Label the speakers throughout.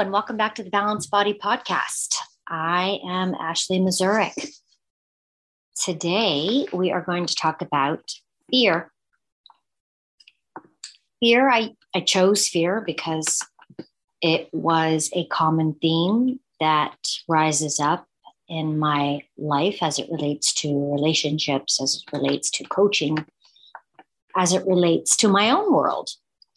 Speaker 1: and welcome back to the Balanced Body Podcast. I am Ashley Mazurek. Today, we are going to talk about fear. Fear, I, I chose fear because it was a common theme that rises up in my life as it relates to relationships, as it relates to coaching, as it relates to my own world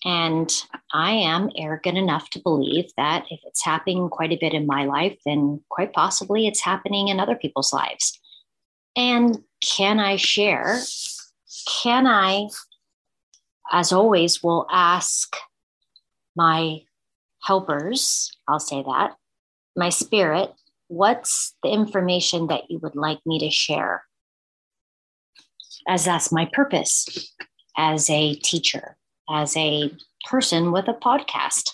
Speaker 1: and I am arrogant enough to believe that if it's happening quite a bit in my life, then quite possibly it's happening in other people's lives. And can I share? Can I, as always, will ask my helpers, I'll say that, my spirit, what's the information that you would like me to share? As that's my purpose as a teacher as a person with a podcast.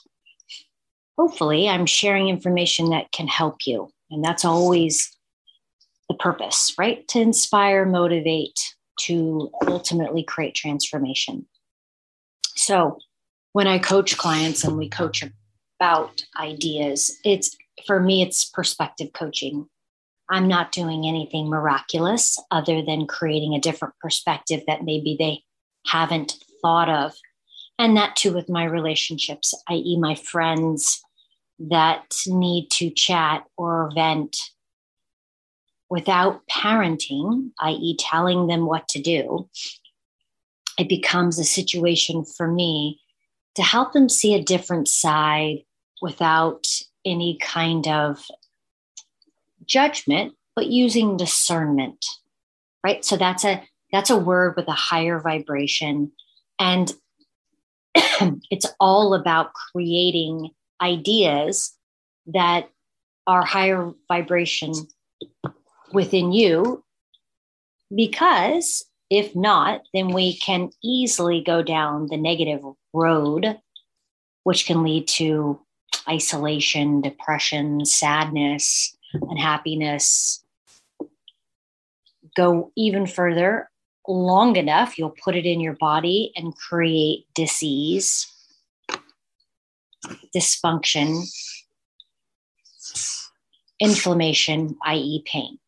Speaker 1: Hopefully, I'm sharing information that can help you. And that's always the purpose, right? To inspire, motivate, to ultimately create transformation. So, when I coach clients and we coach about ideas, it's for me, it's perspective coaching. I'm not doing anything miraculous other than creating a different perspective that maybe they haven't thought of and that too with my relationships, i.e., my friends that need to chat or vent without parenting, i.e., telling them what to do. It becomes a situation for me to help them see a different side without any kind of judgment, but using discernment, right? So that's a that's a word with a higher vibration. And it's all about creating ideas that are higher vibration within you. Because if not then we can easily go down the negative road which can lead to isolation depression sadness unhappiness. Go even further long enough, you'll put it in your body and create disease, dysfunction, inflammation, i.e., pain.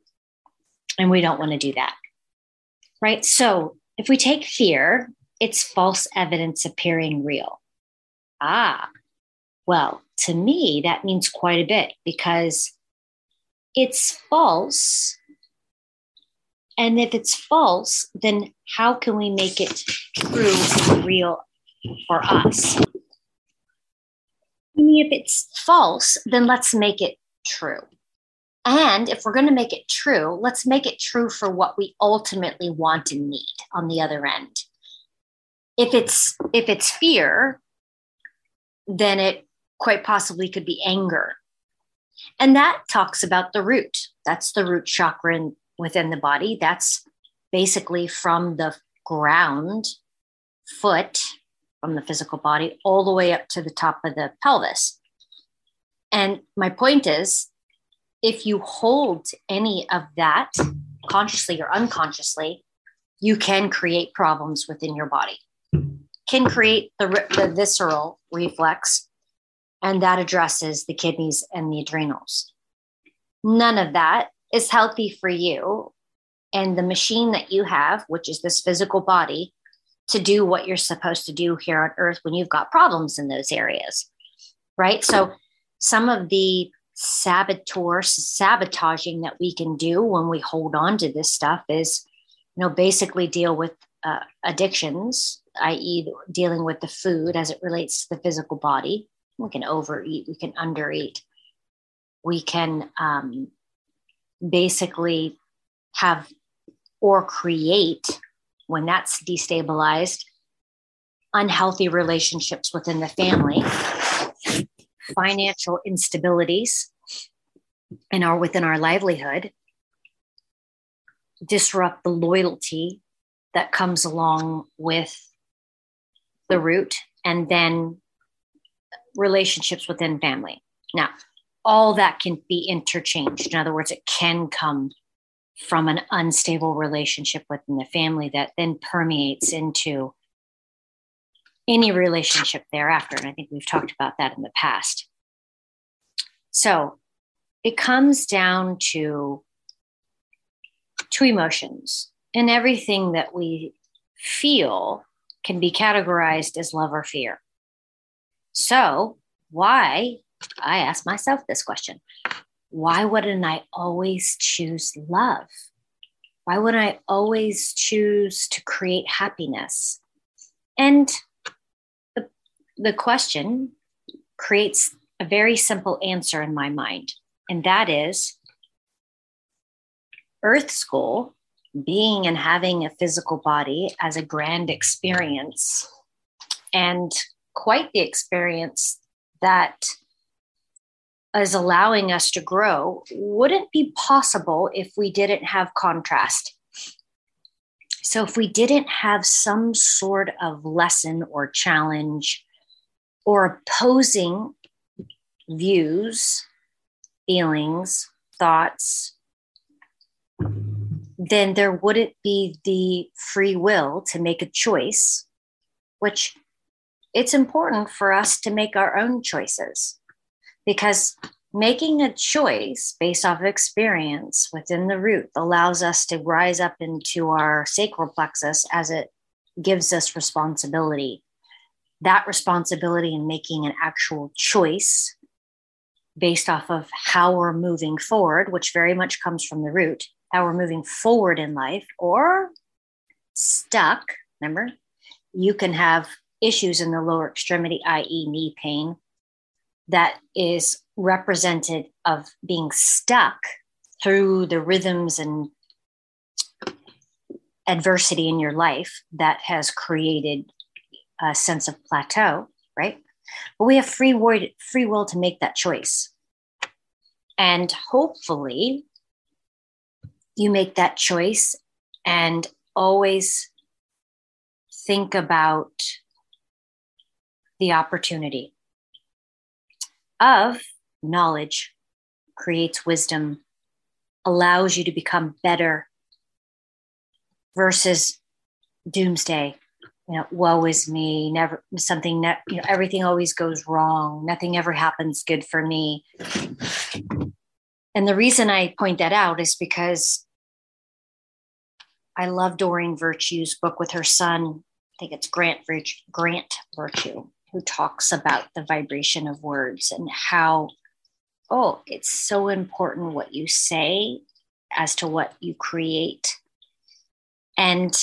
Speaker 1: And we don't want to do that. Right? So if we take fear, it's false evidence appearing real. Ah, well, to me, that means quite a bit because it's false and if it's false, then how can we make it true and real for us? If it's false, then let's make it true. And if we're going to make it true, let's make it true for what we ultimately want and need on the other end. If it's if it's fear, then it quite possibly could be anger. And that talks about the root. That's the root chakra within the body. That's basically from the ground, foot, from the physical body, all the way up to the top of the pelvis. And my point is if you hold any of that consciously or unconsciously, you can create problems within your body, can create the, the visceral reflex, and that addresses the kidneys and the adrenals. None of that is healthy for you and the machine that you have, which is this physical body, to do what you're supposed to do here on earth when you've got problems in those areas. Right. So, some of the saboteur sabotaging that we can do when we hold on to this stuff is, you know, basically deal with uh, addictions, i.e., dealing with the food as it relates to the physical body. We can overeat, we can undereat, we can um, basically have or create when that's destabilized unhealthy relationships within the family. Financial instabilities and are within our livelihood disrupt the loyalty that comes along with the root and then relationships within family. Now all that can be interchanged. In other words, it can come from an unstable relationship within the family that then permeates into any relationship thereafter. And I think we've talked about that in the past. So it comes down to two emotions, and everything that we feel can be categorized as love or fear. So, why? I ask myself this question why wouldn't I always choose love? Why wouldn't I always choose to create happiness? And the, the question creates a very simple answer in my mind, and that is Earth School, being and having a physical body as a grand experience, and quite the experience that is allowing us to grow wouldn't be possible if we didn't have contrast. So, if we didn't have some sort of lesson or challenge or opposing views, feelings, thoughts, then there wouldn't be the free will to make a choice, which it's important for us to make our own choices because making a choice based off of experience within the root allows us to rise up into our sacral plexus as it gives us responsibility. That responsibility in making an actual choice based off of how we're moving forward, which very much comes from the root, how we're moving forward in life or stuck. Remember, you can have issues in the lower extremity, i.e., knee pain, that is represented of being stuck through the rhythms and adversity in your life that has created a sense of plateau, right? But we have free will, free will to make that choice. And hopefully, you make that choice and always think about the opportunity of knowledge creates wisdom, allows you to become better versus doomsday. You know, woe is me, never something, ne- you know, everything always goes wrong. Nothing ever happens good for me. And the reason I point that out is because I love Doreen Virtue's book with her son. I think it's Grant, Grant Virtue who talks about the vibration of words and how, oh, it's so important what you say as to what you create. And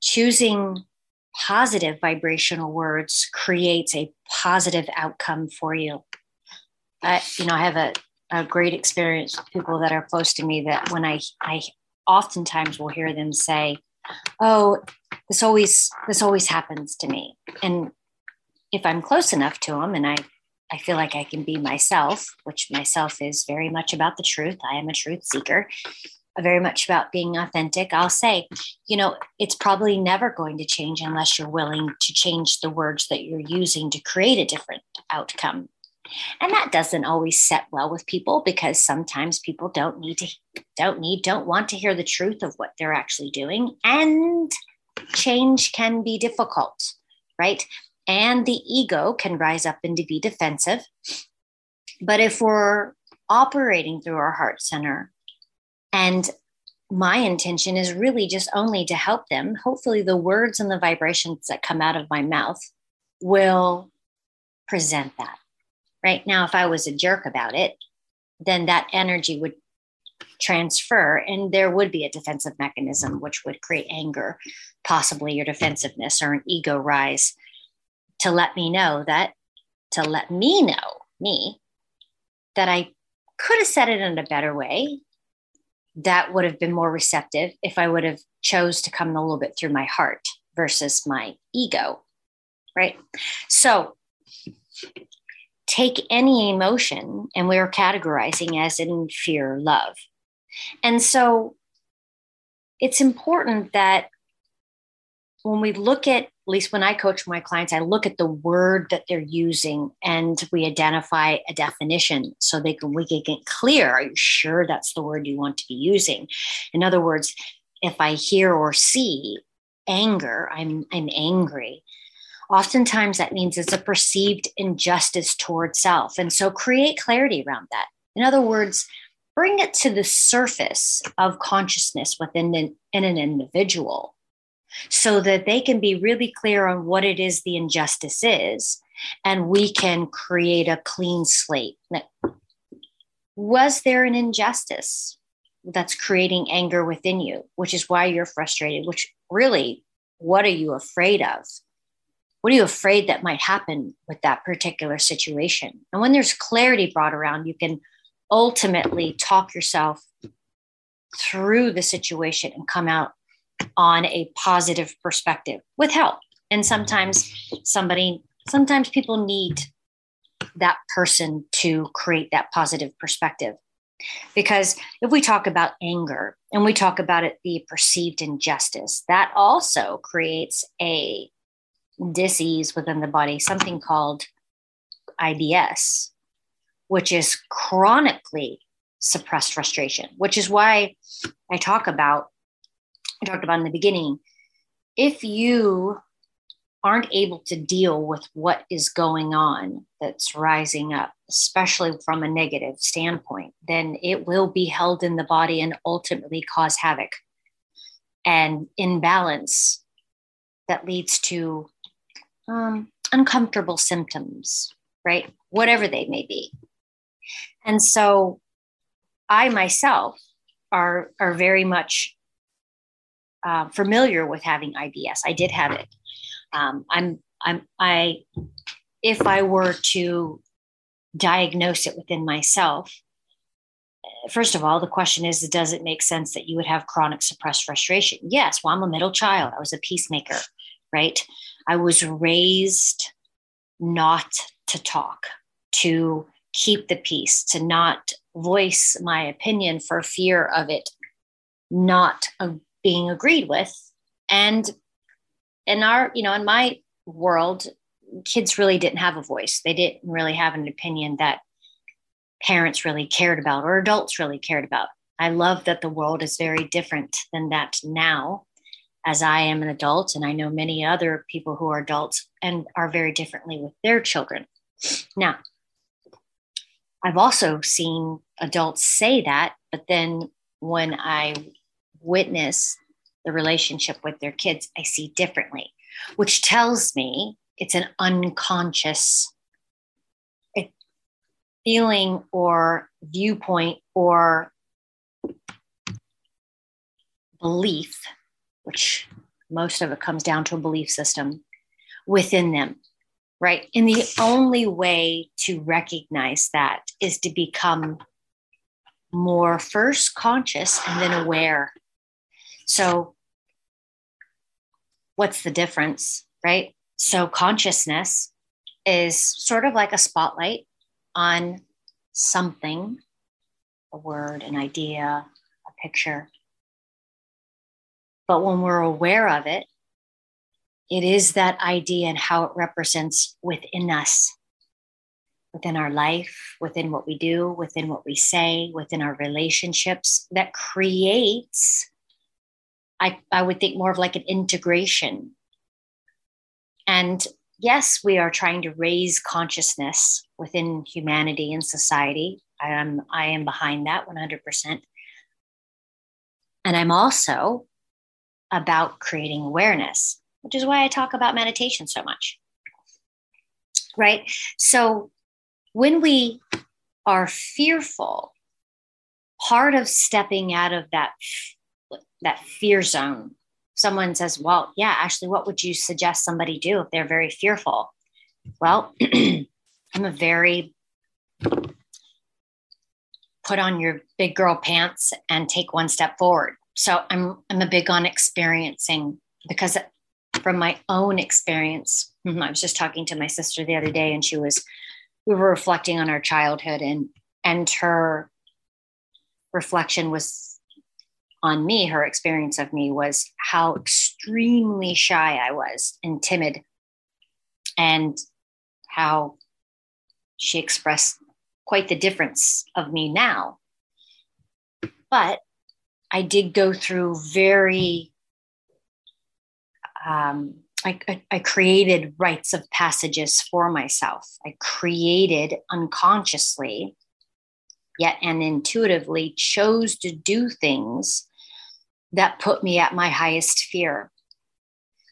Speaker 1: choosing positive vibrational words creates a positive outcome for you. I, you know, I have a, a great experience with people that are close to me that when I, I oftentimes will hear them say, oh, this always, this always happens to me. And if I'm close enough to them and I, I feel like I can be myself, which myself is very much about the truth. I am a truth seeker, very much about being authentic. I'll say, you know, it's probably never going to change unless you're willing to change the words that you're using to create a different outcome. And that doesn't always set well with people because sometimes people don't need to, don't need, don't want to hear the truth of what they're actually doing. And change can be difficult, right? And the ego can rise up and to be defensive. But if we're operating through our heart center, and my intention is really just only to help them, hopefully, the words and the vibrations that come out of my mouth will present that. Right now, if I was a jerk about it, then that energy would transfer and there would be a defensive mechanism which would create anger possibly your defensiveness or an ego rise to let me know that, to let me know, me, that I could have said it in a better way that would have been more receptive if I would have chose to come a little bit through my heart versus my ego. Right. So take any emotion and we're categorizing as in fear, love. And so it's important that when we look at least when I coach my clients, I look at the word that they're using and we identify a definition so they can we can get clear. Are you sure that's the word you want to be using? In other words, if I hear or see anger, I'm I'm angry. Oftentimes, that means it's a perceived injustice toward self. And so create clarity around that. In other words, bring it to the surface of consciousness within an, in an individual so that they can be really clear on what it is the injustice is and we can create a clean slate. Was there an injustice that's creating anger within you which is why you're frustrated which really what are you afraid of? What are you afraid that might happen with that particular situation? And when there's clarity brought around you can ultimately talk yourself through the situation and come out on a positive perspective with help. And sometimes somebody, sometimes people need that person to create that positive perspective. Because if we talk about anger and we talk about it the perceived injustice, that also creates a disease within the body, something called IBS, which is chronically suppressed frustration, which is why I talk about, I talked about in the beginning, if you aren't able to deal with what is going on that's rising up, especially from a negative standpoint, then it will be held in the body and ultimately cause havoc and imbalance that leads to um, uncomfortable symptoms, right? Whatever they may be. And so I myself are, are very much uh, familiar with having IBS. I did have it. Um, I'm, I'm, I, if I were to diagnose it within myself, first of all, the question is, does it make sense that you would have chronic suppressed frustration? Yes. Well, I'm a middle child. I was a peacemaker, right? I was raised not to talk, to keep the peace, to not voice my opinion for fear of it not being agreed with. And in our, you know, in my world, kids really didn't have a voice. They didn't really have an opinion that parents really cared about or adults really cared about. I love that the world is very different than that now, as I am an adult, and I know many other people who are adults and are very differently with their children. Now, I've also seen adults say that, but then when I witness the relationship with their kids, I see differently, which tells me it's an unconscious feeling or viewpoint or belief, which most of it comes down to a belief system within them right? And the only way to recognize that is to become more first conscious and then aware. So, what's the difference, right? So, consciousness is sort of like a spotlight on something a word, an idea, a picture. But when we're aware of it, it is that idea and how it represents within us, within our life, within what we do, within what we say, within our relationships that creates, I, I would think more of like an integration. And yes, we are trying to raise consciousness within humanity and society. I am, I am behind that 100%. And I'm also about creating awareness which is why I talk about meditation so much. Right? So when we are fearful, part of stepping out of that that fear zone someone says well yeah actually what would you suggest somebody do if they're very fearful well i'm a very put on your big girl pants and take one step forward so i'm i'm a big on experiencing because from my own experience. Mm-hmm. I was just talking to my sister the other day, and she was, we were reflecting on our childhood, and and her reflection was on me. Her experience of me was how extremely shy I was and timid, and how she expressed quite the difference of me now. But I did go through very um, I, I, I created rites of passages for myself. I created unconsciously, yet and intuitively chose to do things that put me at my highest fear.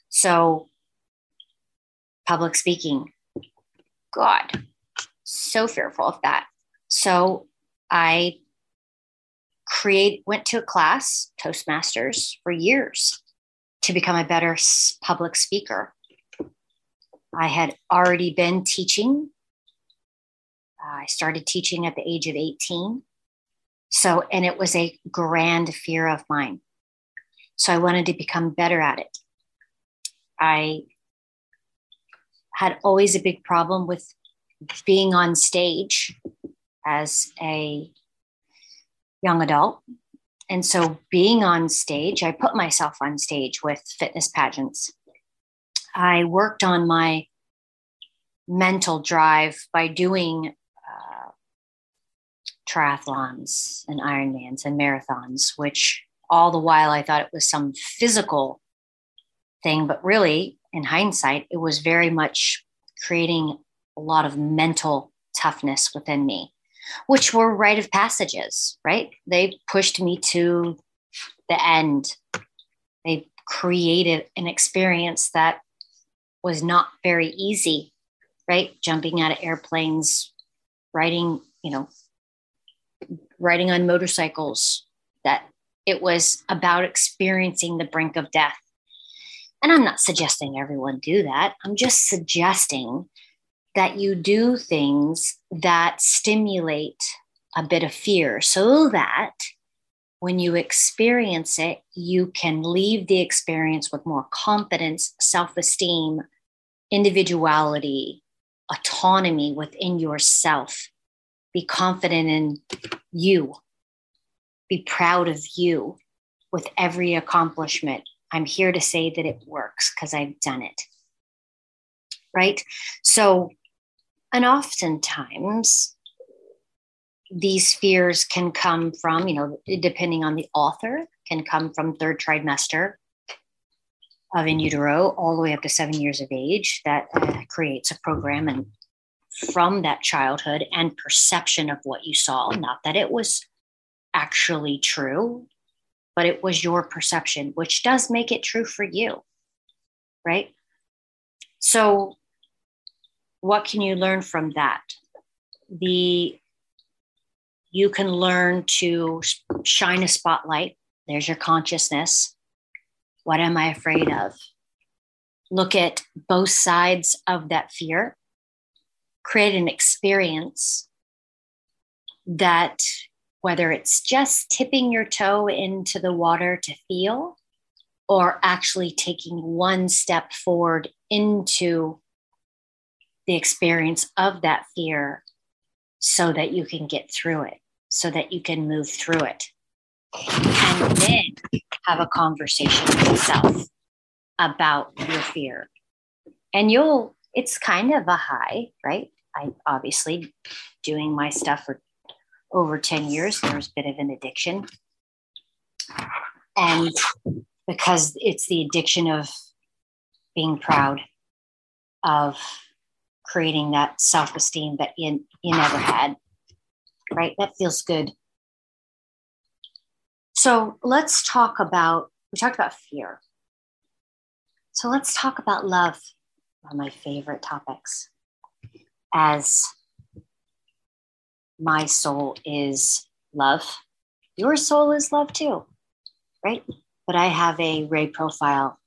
Speaker 1: So, public speaking, God, so fearful of that. So, I create went to a class toastmasters for years to become a better public speaker i had already been teaching i started teaching at the age of 18 so and it was a grand fear of mine so i wanted to become better at it i had always a big problem with being on stage as a young adult. And so being on stage, I put myself on stage with fitness pageants. I worked on my mental drive by doing uh, triathlons and Ironmans and marathons, which all the while I thought it was some physical thing, but really, in hindsight, it was very much creating a lot of mental toughness within me which were rite of passages, right? They pushed me to the end. They created an experience that was not very easy, right? Jumping out of airplanes, riding, you know, riding on motorcycles, that it was about experiencing the brink of death. And I'm not suggesting everyone do that. I'm just suggesting that you do things that stimulate a bit of fear so that when you experience it, you can leave the experience with more confidence, self esteem, individuality, autonomy within yourself. Be confident in you. Be proud of you with every accomplishment. I'm here to say that it works because I've done it. Right? So, and oftentimes, these fears can come from, you know, depending on the author, can come from third trimester of in utero all the way up to seven years of age. That uh, creates a program and from that childhood and perception of what you saw, not that it was actually true, but it was your perception, which does make it true for you, right? So what can you learn from that? The you can learn to shine a spotlight. There's your consciousness. What am I afraid of? Look at both sides of that fear. Create an experience that, whether it's just tipping your toe into the water to feel, or actually taking one step forward into the experience of that fear so that you can get through it, so that you can move through it. And then have a conversation with yourself about your fear. And you'll, it's kind of a high, right? I obviously doing my stuff for over 10 years, there's a bit of an addiction. And because it's the addiction of being proud, of creating that self esteem that you, you never had, right? That feels good. So let's talk about, we talked about fear. So let's talk about love, one of my favorite topics, as my soul is love. Your soul is love too, right? But I have a Ray profile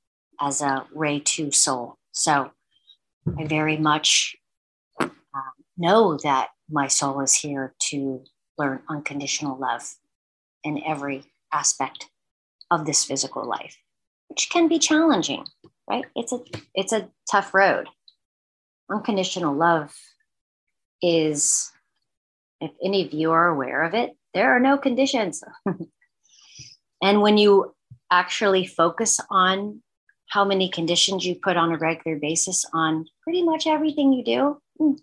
Speaker 1: as a Ray 2 soul. So I very much um, know that my soul is here to learn unconditional love in every aspect of this physical life, which can be challenging, right? It's a it's a tough road. Unconditional love is, if any of you are aware of it, there are no conditions. and when you actually focus on how many conditions you put on a regular basis on pretty much everything you do hmm,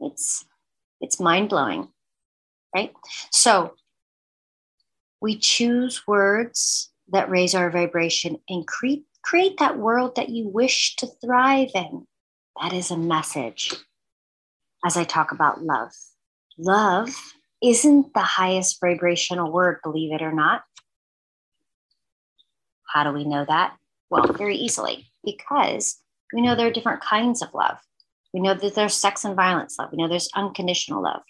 Speaker 1: it's it's mind-blowing right so we choose words that raise our vibration and create, create that world that you wish to thrive in. That is a message as I talk about love. Love isn't the highest vibrational word, believe it or not. How do we know that? Well, very easily, because we know there are different kinds of love. We know that there's sex and violence love. We know there's unconditional love.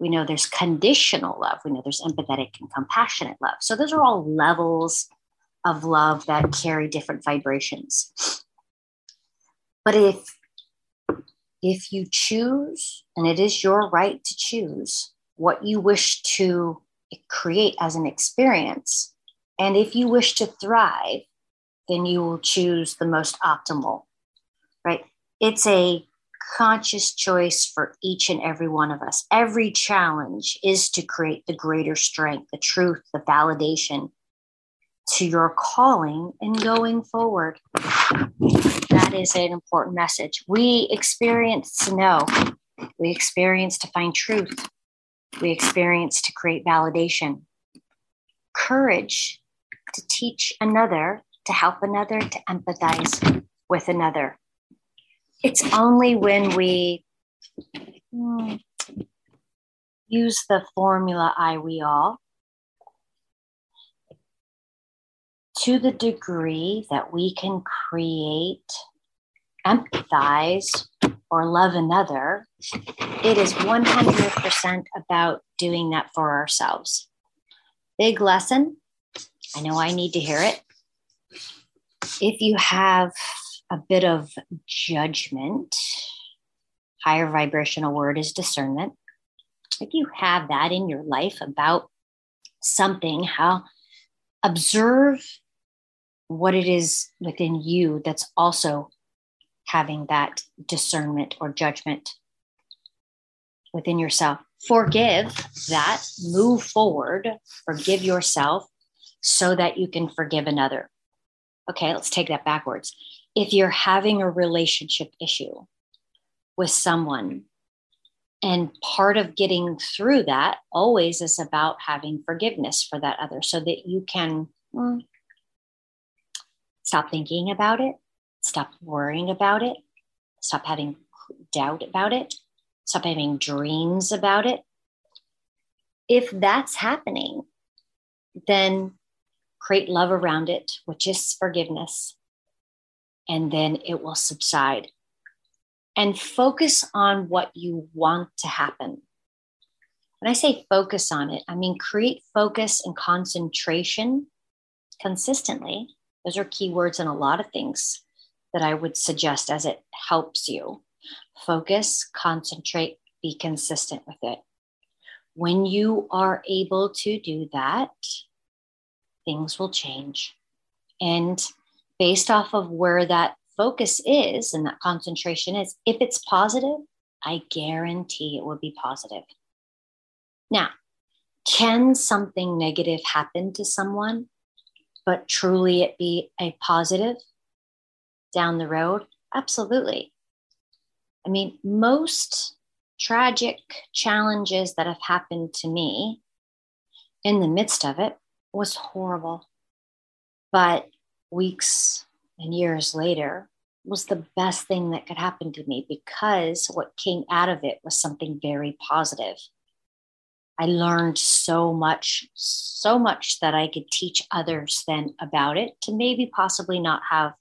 Speaker 1: We know there's conditional love. We know there's empathetic and compassionate love. So those are all levels of love that carry different vibrations. But if if you choose, and it is your right to choose what you wish to create as an experience, and if you wish to thrive, then you will choose the most optimal, right? It's a conscious choice for each and every one of us. Every challenge is to create the greater strength, the truth, the validation to your calling and going forward. That is an important message. We experience to know, we experience to find truth, we experience to create validation, courage to teach another, to help another, to empathize with another. It's only when we hmm, use the formula I we all to the degree that we can create, empathize, or love another, it is 100% about doing that for ourselves. Big lesson. I know I need to hear it. If you have a bit of judgment, higher vibrational word is discernment. If you have that in your life about something, how observe what it is within you that's also having that discernment or judgment within yourself. Forgive that, move forward, forgive yourself so that you can forgive another. Okay, let's take that backwards. If you're having a relationship issue with someone, and part of getting through that always is about having forgiveness for that other so that you can mm, Stop thinking about it. Stop worrying about it. Stop having doubt about it. Stop having dreams about it. If that's happening, then create love around it, which is forgiveness. And then it will subside. And focus on what you want to happen. When I say focus on it, I mean create focus and concentration consistently those are keywords in a lot of things that I would suggest as it helps you. Focus, concentrate, be consistent with it. When you are able to do that, things will change. And based off of where that focus is and that concentration is, if it's positive, I guarantee it will be positive. Now, can something negative happen to someone? But truly it be a positive down the road? Absolutely. I mean, most tragic challenges that have happened to me in the midst of it was horrible. But weeks and years later was the best thing that could happen to me because what came out of it was something very positive. I learned so much, so much that I could teach others then about it to maybe possibly not have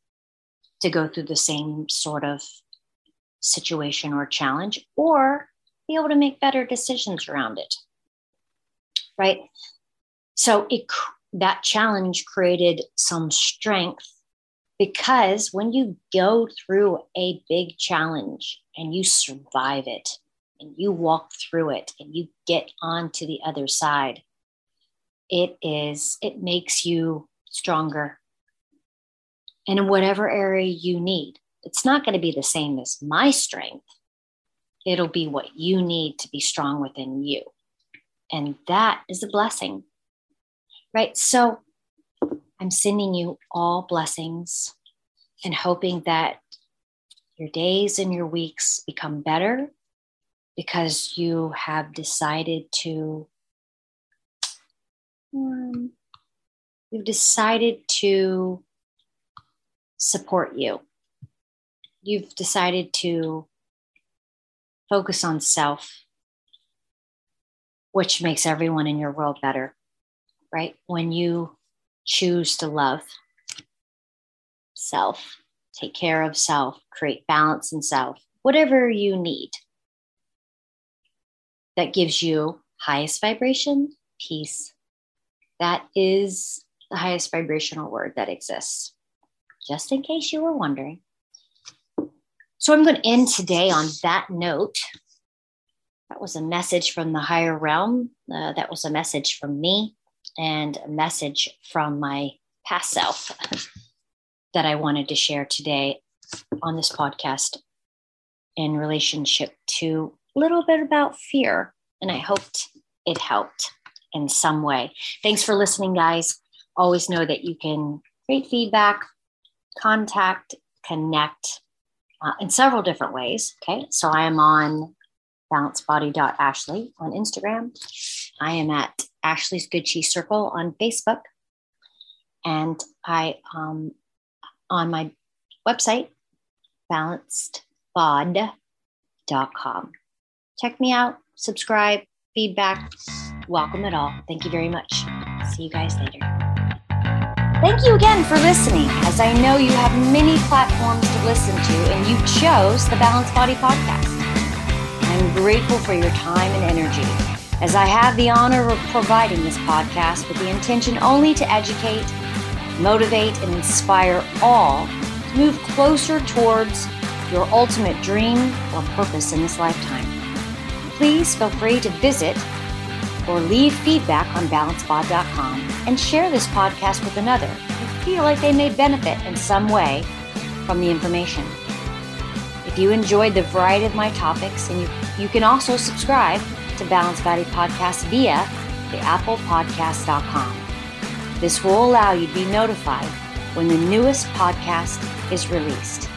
Speaker 1: to go through the same sort of situation or challenge or be able to make better decisions around it. Right? So it that challenge created some strength because when you go through a big challenge and you survive it and you walk through it and you get onto the other side, it is, it makes you stronger. And in whatever area you need, it's not going to be the same as my strength. It'll be what you need to be strong within you. And that is a blessing, right? So I'm sending you all blessings and hoping that your days and your weeks become better because you have decided to um, We've decided to support you. You've decided to focus on self, which makes everyone in your world better, right? When you choose to love self, take care of self, create balance in self, whatever you need that gives you highest vibration, peace. That is the highest vibrational word that exists, just in case you were wondering. So I'm going to end today on that note. That was a message from the higher realm. Uh, that was a message from me and a message from my past self that I wanted to share today on this podcast in relationship to little bit about fear. And I hoped it helped in some way. Thanks for listening, guys. Always know that you can create feedback, contact, connect uh, in several different ways. Okay. So I am on balancedbody.ashley on Instagram. I am at Ashley's Good Cheese Circle on Facebook. And I um on my website, balancedbod.com. Check me out, subscribe, feedback, welcome it all. Thank you very much. See you guys later. Thank you again for listening, as I know you have many platforms to listen to, and you chose the Balanced Body Podcast. I'm grateful for your time and energy, as I have the honor of providing this podcast with the intention only to educate, motivate, and inspire all to move closer towards your ultimate dream or purpose in this lifetime. Please feel free to visit or leave feedback on balancedbod.com and share this podcast with another who feel like they may benefit in some way from the information. If you enjoyed the variety of my topics, and you, you can also subscribe to Balanced Body Podcast via the applepodcast.com. This will allow you to be notified when the newest podcast is released.